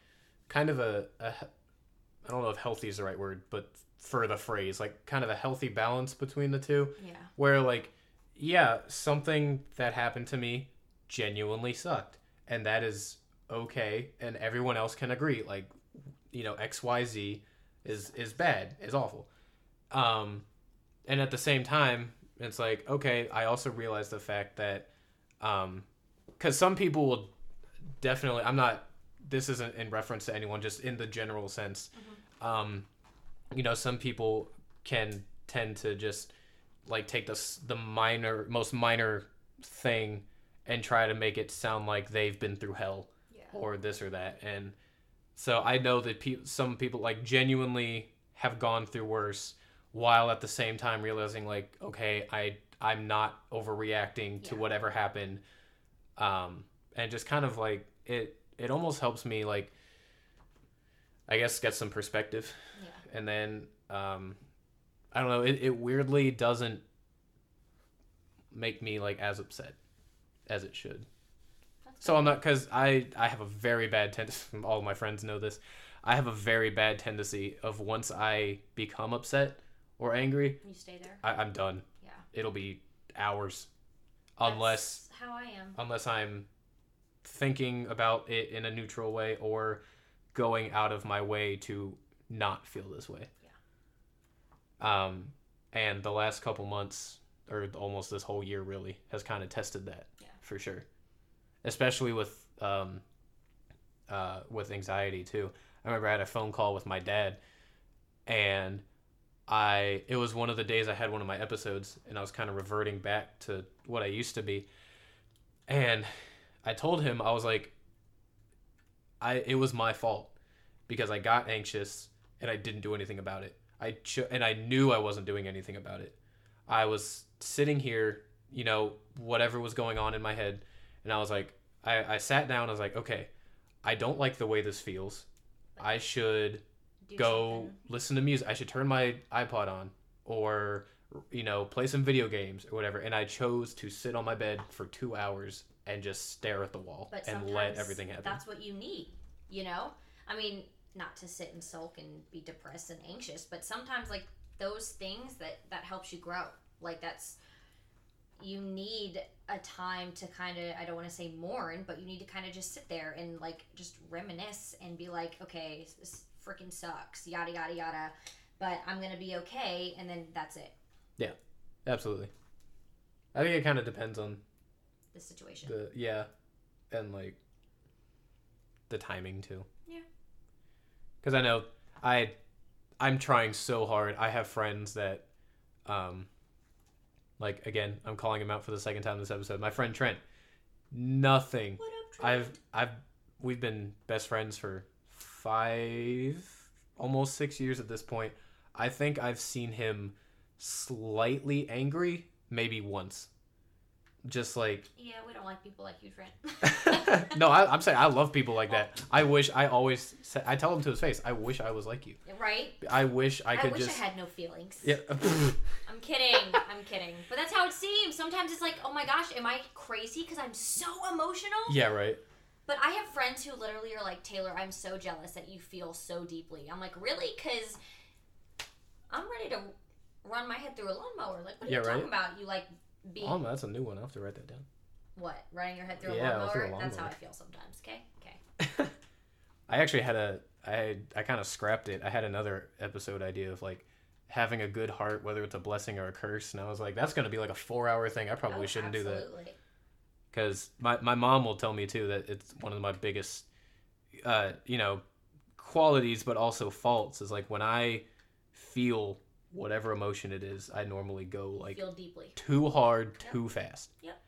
kind of a, a I don't know if healthy is the right word, but for the phrase, like kind of a healthy balance between the two, Yeah. where like, yeah, something that happened to me genuinely sucked, and that is okay, and everyone else can agree, like, you know, X Y Z is is bad, is awful, um, and at the same time, it's like okay, I also realize the fact that, um, because some people will definitely i'm not this isn't in reference to anyone just in the general sense. Um you know some people can tend to just like take this the minor most minor thing and try to make it sound like they've been through hell Yeah. or this or that. And so i know that pe- some people like genuinely have gone through worse while at the same time realizing like okay i i'm not overreacting to Yeah. whatever happened um and just kind of like it it almost helps me like i guess get some perspective Yeah. and then um i don't know it, it weirdly doesn't make me like as upset as it should so i'm not because i i have a very bad tendency all my friends know this i have a very bad tendency of once i become upset or angry You stay there. I, i'm done Yeah. it'll be hours unless how I am. unless I'm thinking about it in a neutral way or going out of my way to not feel this way. Yeah. Um, and the last couple months, or almost this whole year, really has kind of tested that Yeah. for sure. Especially with um, uh, with anxiety too. I remember I had a phone call with my dad, and I it was one of the days I had one of my episodes, and I was kind of reverting back to what I used to be, and I told him I was like, I it was my fault, because I got anxious and I didn't do anything about it. I cho- and I knew I wasn't doing anything about it. I was sitting here, you know, whatever was going on in my head, and I was like, I, I sat down. I was like, okay, I don't like the way this feels. I should Do go something. listen to music. I should turn my iPod on or you know play some video games or whatever. And I chose to sit on my bed for two hours and just stare at the wall But and let everything happen. That's what you need, you know? I mean, not to sit and sulk and be depressed and anxious, but sometimes like those things that that helps you grow. Like that's you need a time to kind of I don't want to say mourn, but you need to kind of just sit there and like just reminisce and be like, okay, this freaking sucks, yada yada yada, but I'm gonna be okay, and then that's it. Yeah, absolutely. I think it kind of depends on The situation. the yeah, and like the timing too. Yeah. Because I know I I'm trying so hard. I have friends that um like again, I'm calling him out for the second time this episode. My friend Trent. Nothing. what up, Trent? I've I've we've been best friends for 5 almost 6 years at this point. I think I've seen him slightly angry maybe once. Just like yeah, we don't like people like you, Trent. no, I, I'm saying I love people like that. Oh. I wish I always say, I tell him to his face. I wish I was like you. right? I wish I I, could wish just I had no feelings. yeah. I'm kidding. I'm kidding. But that's how it seems. Sometimes it's like, oh my gosh, am I crazy because I'm so emotional? yeah, right. But I have friends who literally are like, Taylor, I'm so jealous that you feel so deeply. I'm like, really? Because I'm ready to run my head through a lawnmower. Like, what are Yeah, you talking about? You like being Oh, that's a new one. I have to write that down. what? Running your head through Yeah, a lawnmower? through a That's how I feel sometimes. Okay. Okay. I actually had a I I kind of scrapped it. I had another episode idea of like having a good heart, whether it's a blessing or a curse, and I was like, that's gonna be like a four hour thing. I probably Oh, shouldn't do that. absolutely. because my, my mom will tell me too that it's one of my biggest uh, you know qualities but also faults is like when i feel whatever emotion it is i normally go like Feel deeply. too hard too fast Yep.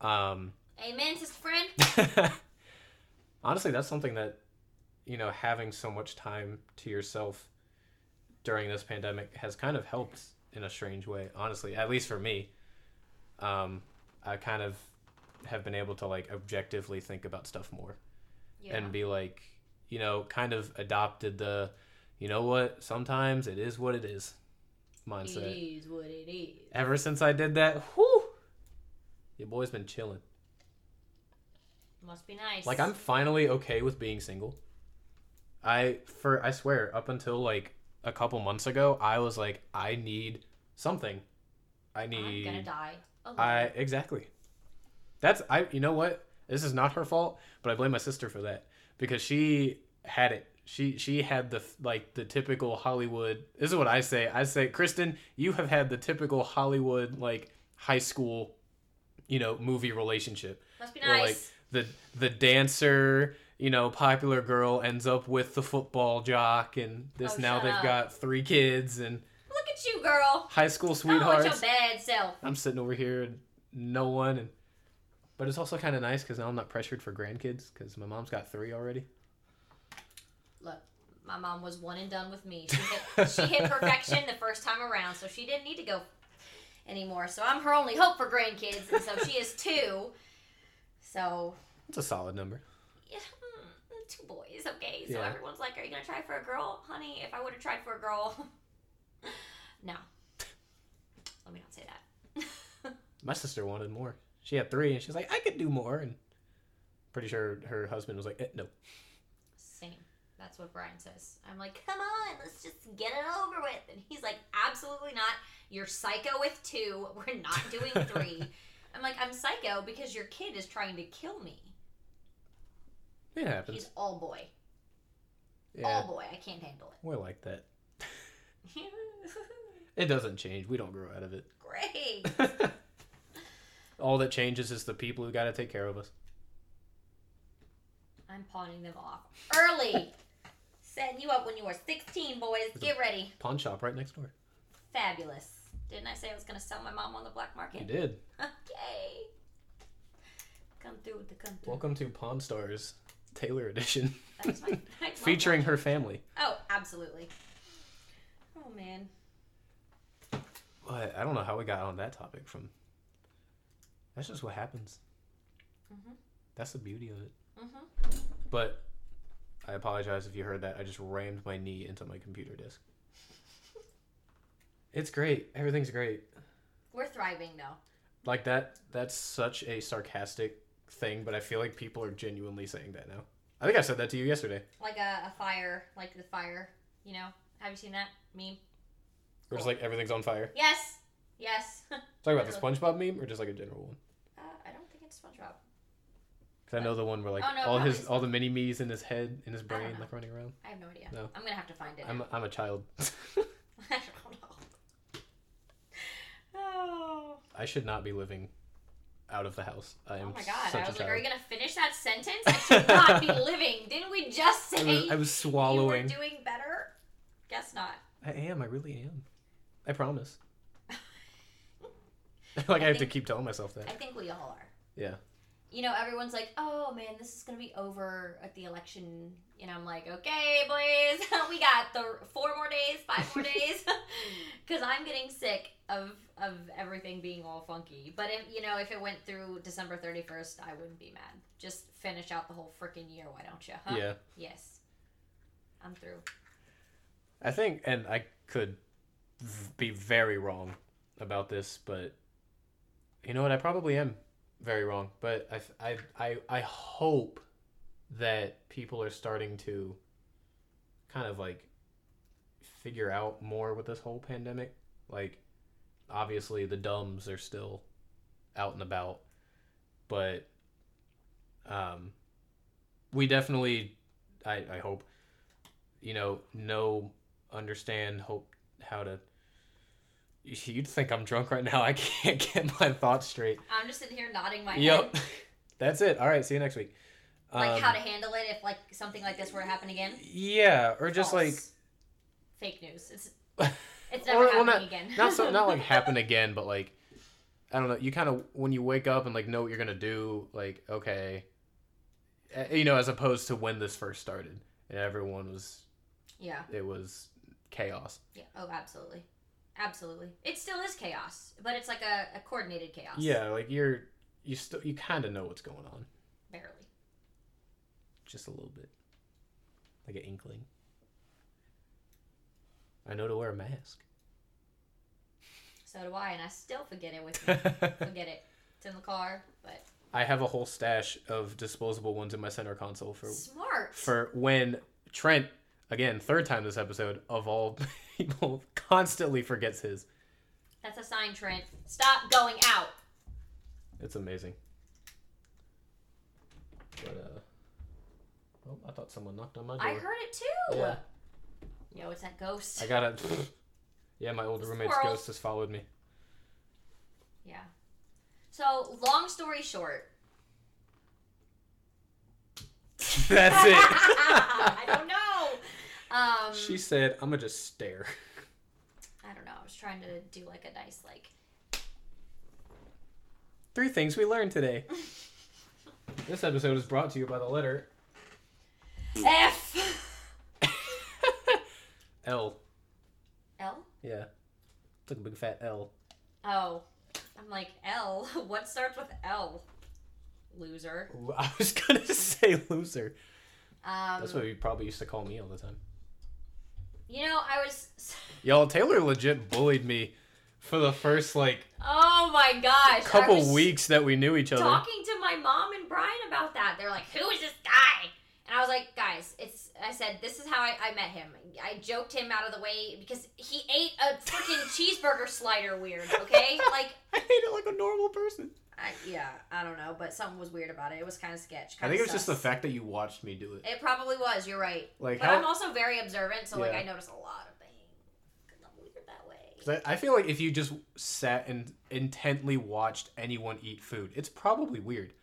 um Amen, sister friend. honestly that's something that you know having so much time to yourself during this pandemic has kind of helped in a strange way honestly at least for me um i kind of have been able to like objectively think about stuff more Yeah. and be like you know kind of adopted the you know what sometimes it is what it is mindset It is what it is. ever since i did that whew, your boy's been chilling Must be nice. like i'm finally okay with being single i for i swear up until like a couple months ago i was like i need something i need. I'm gonna die. alone. I exactly. That's I. You know what? This is not her fault, but I blame my sister for that because she had it. She she had the like the typical Hollywood. This is what I say. I say, Kristen, you have had the typical Hollywood like high school, you know, movie relationship Must be nice. like the the dancer. You know, popular girl ends up with the football jock, and this Oh, now they've up. got three kids and Look at you, girl. high school Oh, sweethearts. your bad self. I'm sitting over here and no one and but it's also kind of nice because now I'm not pressured for grandkids because my mom's got three already. My mom was one and done with me. She hit, she hit perfection the first time around, so she didn't need to go anymore. So I'm her only hope for grandkids, and so she is two. So It's a solid number. yeah, mm, two boys, okay. So Yeah. everyone's like, "Are you gonna try for a girl, honey?" If I would have tried for a girl, no. Let me not say that. My sister wanted more. She had three and she's like, I could do more. And pretty sure her husband was like, eh, no. That's what Brian says. I'm like, come on, let's just get it over with. And he's like, absolutely not. You're psycho with two. We're not doing three. I'm like, I'm psycho because your kid is trying to kill me. It happens. He's all boy. Yeah, All boy. I can't handle it. we're like that. it. It doesn't change. We don't grow out of it. Great. All that changes is the people who got to take care of us. I'm pawning them off early. Setting you up when you were 16, boys. Get ready. Pawn shop right next door. Fabulous. Didn't I say I was going to sell my mom on the black market? You did. Okay. Come through with the come through. Welcome to Pawn Stars. Taylor edition, That was my, featuring her family. Oh, absolutely. Oh man. But I don't know how we got on that topic from. That's just what happens. Mhm. That's the beauty of it. Mhm. But I apologize if you heard that. I just rammed my knee into my computer disk. It's great. Everything's great. We're thriving though. Like that. That's such a sarcastic thing, but I feel like people are genuinely saying that now. I think I said that to you yesterday. Like a, a fire, like the fire. You know, have you seen that meme? Or just like everything's on fire. Yes. Yes. uh, Talk about the SpongeBob meme or just like a general one. I don't think it's SpongeBob. Because I know the one where like Oh, no, all his all the mini me's in his head in his brain uh-huh. like running around. I have no idea. No. I'm gonna have to find it. I'm now. I'm a child. I don't know. Oh. I should not be living out of the house. I oh am Oh my god! I a was like, "Are you gonna finish that sentence?" I should not be living. Didn't we just I say was, I was swallowing. you were doing better? Guess not. I am. I really am. I promise. like I, I have to keep telling myself that. I think we all are. Yeah. You know, everyone's like, "Oh man, this is gonna be over at the election," and I'm like, "Okay, boys, we got the four more days, five more days," because I'm getting sick of of everything being all funky. But if you know, if it went through December 31st, I wouldn't be mad. Just finish out the whole freaking year, why don't you? Huh? Yeah. Yes. I'm through. I think, and I could v- be very wrong about this, but you know what? I probably am very wrong. But I, I, I, I hope that people are starting to kind of like figure out more with this whole pandemic. Like, obviously, the dumbs are still out and about, but um, we definitely, I, I hope, you know, know, understand, hope how to. You'd think I'm drunk right now. I can't get my thoughts straight. I'm just sitting here nodding my Yep. head, Yep. That's it. All right. See you next week. like Um, how to handle it if like something like this were to happen again. Yeah, or just like fake news. It's it's never Or- well, happening again. not so not like happen again, but like I don't know. You kind of when you wake up and like know what you're gonna do, like okay, you know, as opposed to when this first started and everyone was yeah. it was chaos. Yeah. Oh, absolutely. Absolutely. It still is chaos, but it's like a, a coordinated chaos. Yeah, like you're you still you kind of know what's going on, Barely. just a little bit, like an inkling. I know to wear a mask. So do I, and I still forget it with me. forget it. It's in the car, but I have a whole stash of disposable ones in my center console for smart. for when Trent, again, third time this episode, of all people, constantly forgets his. That's a sign, Trent. Stop going out. It's amazing. But, uh. Oh, I thought someone knocked on my door. I heard it too. Yeah. Yo, it's that ghost. I gotta. Yeah, my old roommate's Squirrels. ghost has followed me. Yeah. So, long story short. That's it. I don't know. Um, she said, I'm gonna just stare. I don't know. I was trying to do like a nice like. Three things we learned today. this episode is brought to you by the letter F. L. L. Yeah. It's like a big fat L. Oh, I'm like L. What starts with L? Loser. I was gonna say loser. Um, That's what you probably used to call me all the time. You know, I was. Y'all, Taylor legit bullied me for the first like Oh my gosh! Couple weeks that we knew each other. Talking to my mom and Brian about that, they're like, "Who is this guy?" And I was like, "Guys, it's." I said, "This is how I, I met him. I joked him out of the way because he ate a freaking cheeseburger slider. Weird, okay? Like, I ate it like a normal person. I, yeah, I don't know, but something was weird about it. It was kind of sketch. I kinda think it was just the fact that you watched me do it. It probably was. You're right. Like But how I'm also very observant, so like I notice a lot of things. I'm weird that way. I I feel like if you just sat and intently watched anyone eat food, it's probably weird.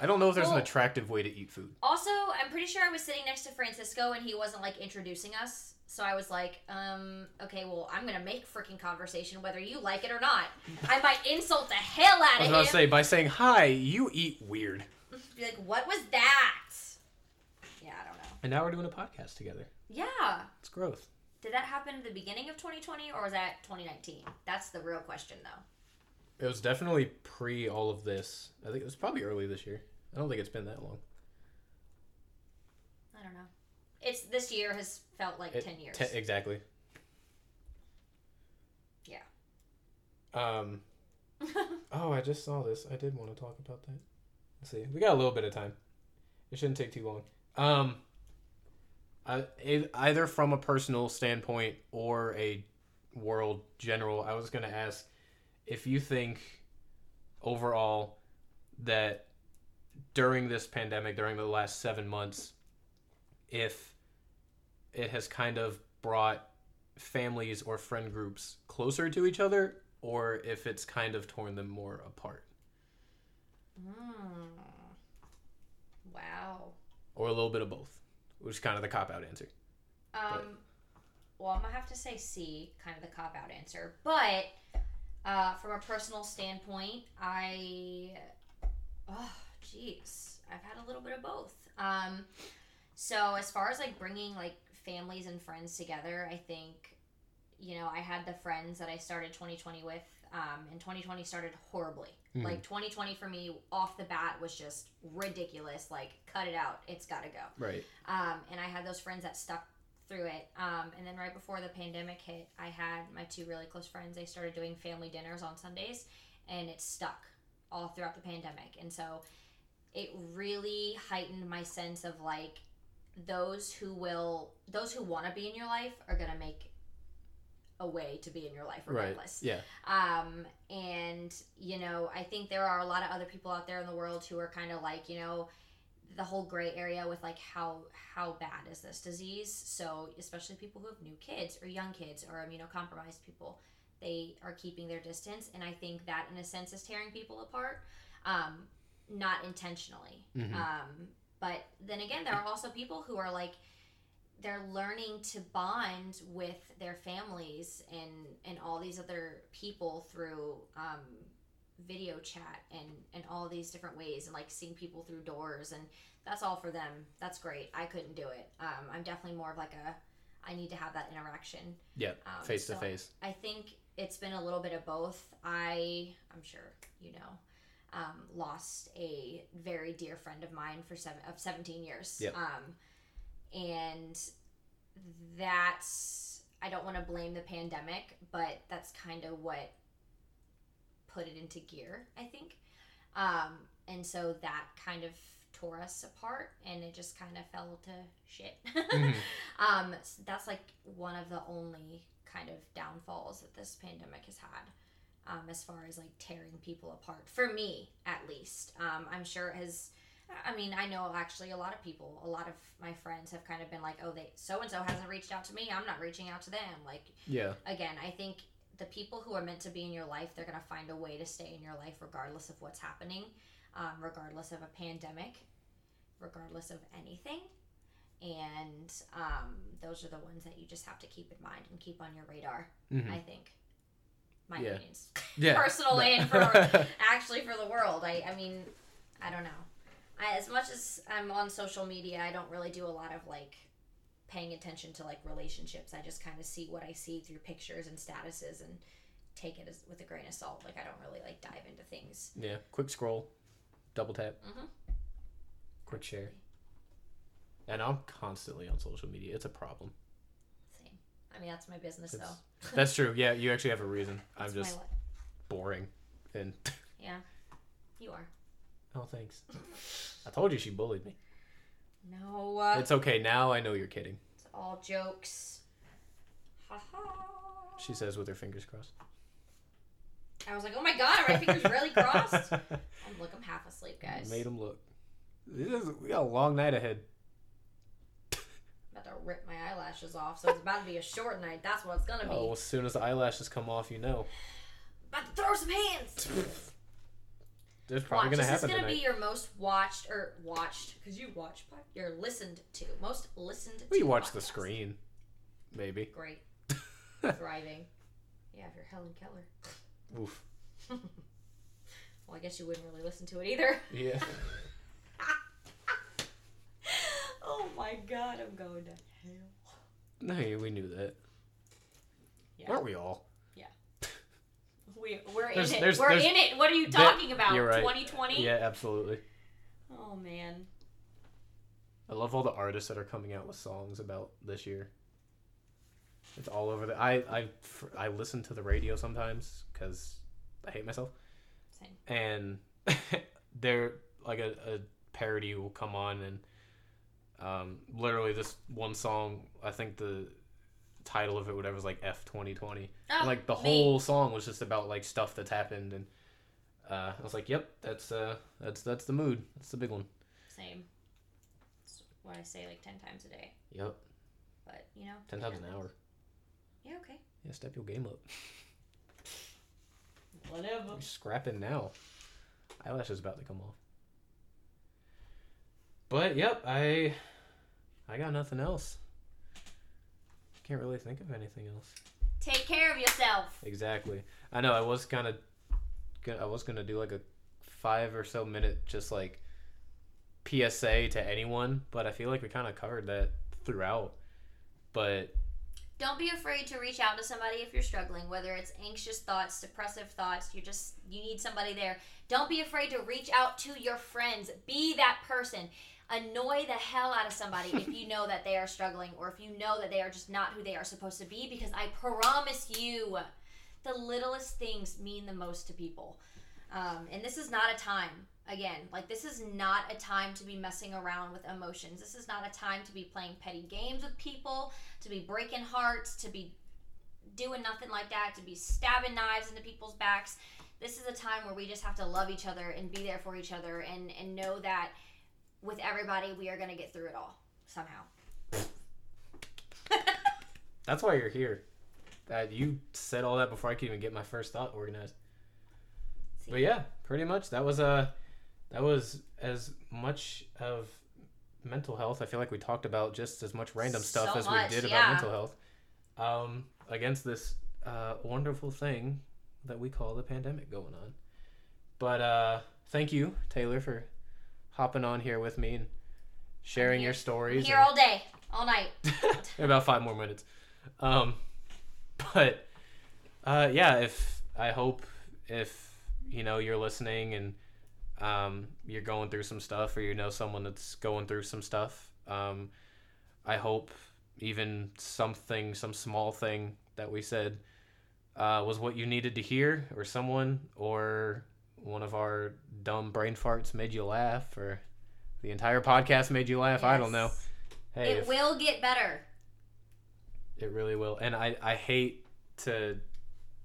I don't know if there's Well- an attractive way to eat food. Also, I'm pretty sure I was sitting next to Francisco and he wasn't like introducing us. So I was like, um, okay, well, I'm gonna make freaking conversation whether you like it or not. I might insult the hell out of him. I was of about him. to say by saying hi, you eat weird. Be like, what was that? Yeah, I don't know. And now we're doing a podcast together. Yeah. It's growth. Did that happen at the beginning of 2020 or was that 2019? That's the real question, though. It was definitely pre all of this. I think it was probably early this year. I don't think it's been that long. I don't know. It's this year has felt like It- 10 years. Te- exactly. Yeah. Um. Oh, I just saw this. I did want to talk about that. Let's see. We got a little bit of time. It shouldn't take too long. Um. I, either from a personal standpoint or a world general, I was gonna ask if you think overall that during this pandemic, during the last seven months, if it has kind of brought families or friend groups closer to each other or if it's kind of torn them more apart Mm. Wow. or a little bit of both which is kind of the cop out answer Um, well, I'm gonna have to say C, kind of the cop out answer. But uh, from a personal standpoint, I, oh, jeez, I've had a little bit of both. Um, so as far as like bringing like families and friends together, I think, you know, I had the friends that I started 2020 with, um, and 2020 started horribly. Mhm. Like 2020 for me off the bat was just ridiculous. Like, cut it out. It's got to go. right Um, and I had those friends that stuck through it. Um, and then right before the pandemic hit, I had my two really close friends. They started doing family dinners on Sundays, and it stuck all throughout the pandemic. And so it really heightened my sense of like those who will, those who want to be in your life are gonna make a way to be in your life regardless. yeah Um, and you know, I think there are a lot of other people out there in the world who are kind of like, you know, the whole gray area with like how how bad is this disease? So especially people who have new kids or young kids or immunocompromised people, they are keeping their distance, and I think that in a sense is tearing people apart, um, not intentionally. Mhm. Um, but then again, there are also people who are like they're learning to bond with their families and and all these other people through um, video chat and and all these different ways and like seeing people through doors and that's all for them. That's great. I couldn't do it. Um, i'm definitely more of like a i need to have that interaction. Yeah um, face to so face. I think it's been a little bit of both. I, I'm sure you know, um, lost a very dear friend of mine for seven of 17 years. Yep. Um, and that's I don't want to blame the pandemic, but that's kind of what put it into gear. I think, um, and so that kind of tore us apart, and it just kind of fell to shit. Mhm. Um, s- that's like one of the only kind of downfalls that this pandemic has had. Um, as far as like tearing people apart, for me at least. Um, I'm sure it has. I mean, I know actually a lot of people, a lot of my friends have kind of been like, "Oh, they so and so hasn't reached out to me. I'm not reaching out to them." Like yeah again, I think the people who are meant to be in your life, they're gonna find a way to stay in your life regardless of what's happening, um, regardless of a pandemic, regardless of anything. And um, those are the ones that you just have to keep in mind and keep on your radar. Mhm. I think. My Yeah. opinions, yeah personally, and for actually for the world. I, I mean, I don't know. I, as much as I'm on social media, I don't really do a lot of like paying attention to like relationships. I just kind of see what I see through pictures and statuses and take it as, with a grain of salt. Like I don't really like dive into things. yeah quick scroll double tap Mhm. quick share and i'm constantly on social media it's a problem. I mean, that's my business It's- though. that's true yeah you actually have a reason i'm just boring and yeah. You are. oh thanks i told you she bullied me No. Uh, it's okay now i know you're kidding it's all jokes. Ha ha. she says with her fingers crossed I was like, oh my god, are my fingers really crossed? I'm look, I'm half asleep, guys. made him look this is, we got a long night ahead about to rip my eyelashes off, so it's about to be a short night. That's what it's gonna be. oh as soon as the eyelashes come off you know About to throw some hands. there's probably Watch, gonna happen. this is gonna tonight be your most watched or watched because you watch you're listened to most listened to. we watch the screen maybe Great, thriving. Yeah, if you're Helen Keller. oof Well, I guess you wouldn't really listen to it either. yeah oh my god, I'm going to hell. No, we knew that. Yeah. Aren't we all? Yeah. We, we're There's- in it. there's- we're there's- in it. What are you that- talking about? you're right. 2020? Yeah, absolutely. Oh, man. I love all the artists that are coming out with songs about this year. It's all over the. I I I listen to the radio sometimes because I hate myself, Same. and there like a, a parody will come on and um literally this one song I think the title of it whatever was like F twenty twenty Oh, like the me. whole song was just about like stuff that's happened and uh, I was like yep that's uh that's that's the mood that's the big one Same. That's what I say like 10 times a day. yep But, you know. ten times an hour. Yeah, okay. Yeah, step your game up. Whatever. You're scrapping now. Eyelash is about to come off. But yep, I I got nothing else. Can't really think of anything else. Take care of yourself. Exactly. I know I was kind of I was going to do like a 5 or so minute just like PSA to anyone, but I feel like we kind of covered that throughout. But Don't be afraid to reach out to somebody if you're struggling, whether it's anxious thoughts, depressive thoughts, you just you need somebody there. Don't be afraid to reach out to your friends. Be that person. Annoy the hell out of somebody if you know that they are struggling or if you know that they are just not who they are supposed to be because I promise you the littlest things mean the most to people. Um, and this is not a time again like this is not a time to be messing around with emotions this is not a time to be playing petty games with people to be breaking hearts to be doing nothing like that to be stabbing knives into people's backs this is a time where we just have to love each other and be there for each other and and know that with everybody we are going to get through it all somehow that's why you're here. That you said all that before I could even get my first thought organized. But yeah, pretty much that was uh that was as much of mental health. I feel like we talked about just as much random stuff So as much, we did yeah. about mental health. Um, against this uh, wonderful thing that we call the pandemic going on. But uh, thank you, Taylor, for hopping on here with me and sharing your I'm stories. here and- all day all night about five more minutes. Um, but uh, yeah, if I hope if you know you're listening and um, you're going through some stuff, or you know someone that's going through some stuff, um, I hope even something, some small thing that we said uh, was what you needed to hear, or someone, or one of our dumb brain farts made you laugh, or the entire podcast made you laugh. I don't know. Hey, it if- will get better it really will. And I, I hate to,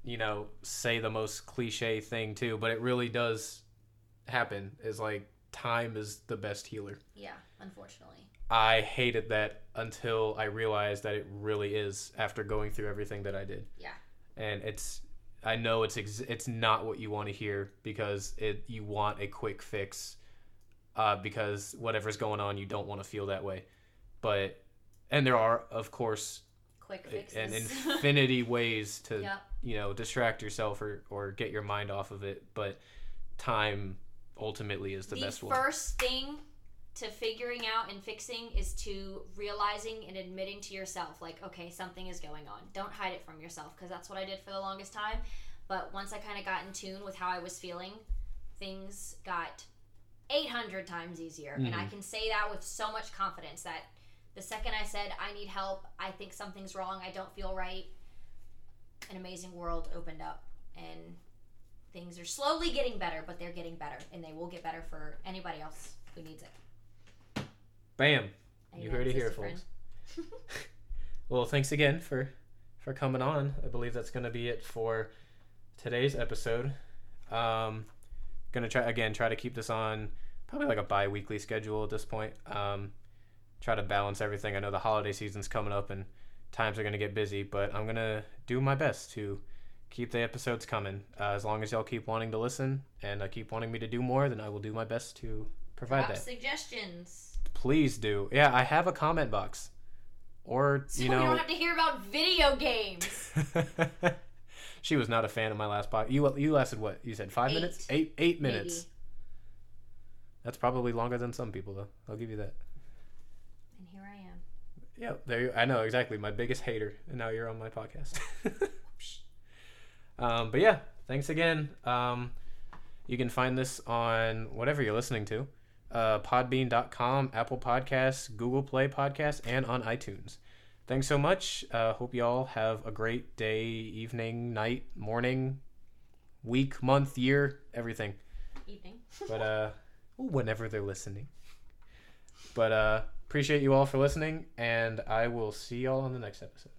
you know, say the most cliche thing too, but it really does happen. Is like time is the best healer. yeah unfortunately I hated that until I realized that it really is after going through everything that I did. Yeah. And it's I know it's ex- it's not what you want to hear because it you want a quick fix uh, because whatever's going on you don't want to feel that way. But and there are of course quick an fixes infinity ways to Yep. you know distract yourself or or get your mind off of it but time ultimately is the, the best one first thing to figuring out and fixing is to realizing and admitting to yourself like okay something is going on. Don't hide it from yourself because that's what i did for the longest time. But once i kind of got in tune with how i was feeling things got 800 times easier. And i Mhm. can say that with so much confidence that the second i said i need help i think something's wrong i don't feel right an amazing world opened up. And things are slowly getting better, but they're getting better, and they will get better for anybody else who needs it. Bam. You heard it here folks. well thanks again for for coming on. I believe that's going to be it for today's episode. Um gonna try again try to keep this on probably like a bi-weekly schedule at this point. Um try to balance everything. I know the holiday season's coming up and times are gonna get busy but i'm gonna do my best to keep the episodes coming. Uh, as long as y'all keep wanting to listen and uh, keep wanting me to do more then i will do my best to provide Drop that. suggestions. Please do yeah i have a comment box or So you know don't have to hear about video games. she was not a fan of my last pod. You you lasted what? You said five Eight. minutes? Eight eight minutes. Maybe. That's probably longer than some people though. I'll give you that. And here I am. Yeah, there. You, I know exactly. My biggest hater, and now you're on my podcast. um, but yeah, thanks again. Um, you can find this on whatever you're listening to, uh, Podbean.com, Apple Podcasts, Google Play Podcasts, and on iTunes. Thanks so much. Uh, hope you all have a great day, evening, night, morning, week, month, year, everything. Evening. But uh, whenever they're listening. But uh, appreciate you all for listening, and I will see y'all on the next episode.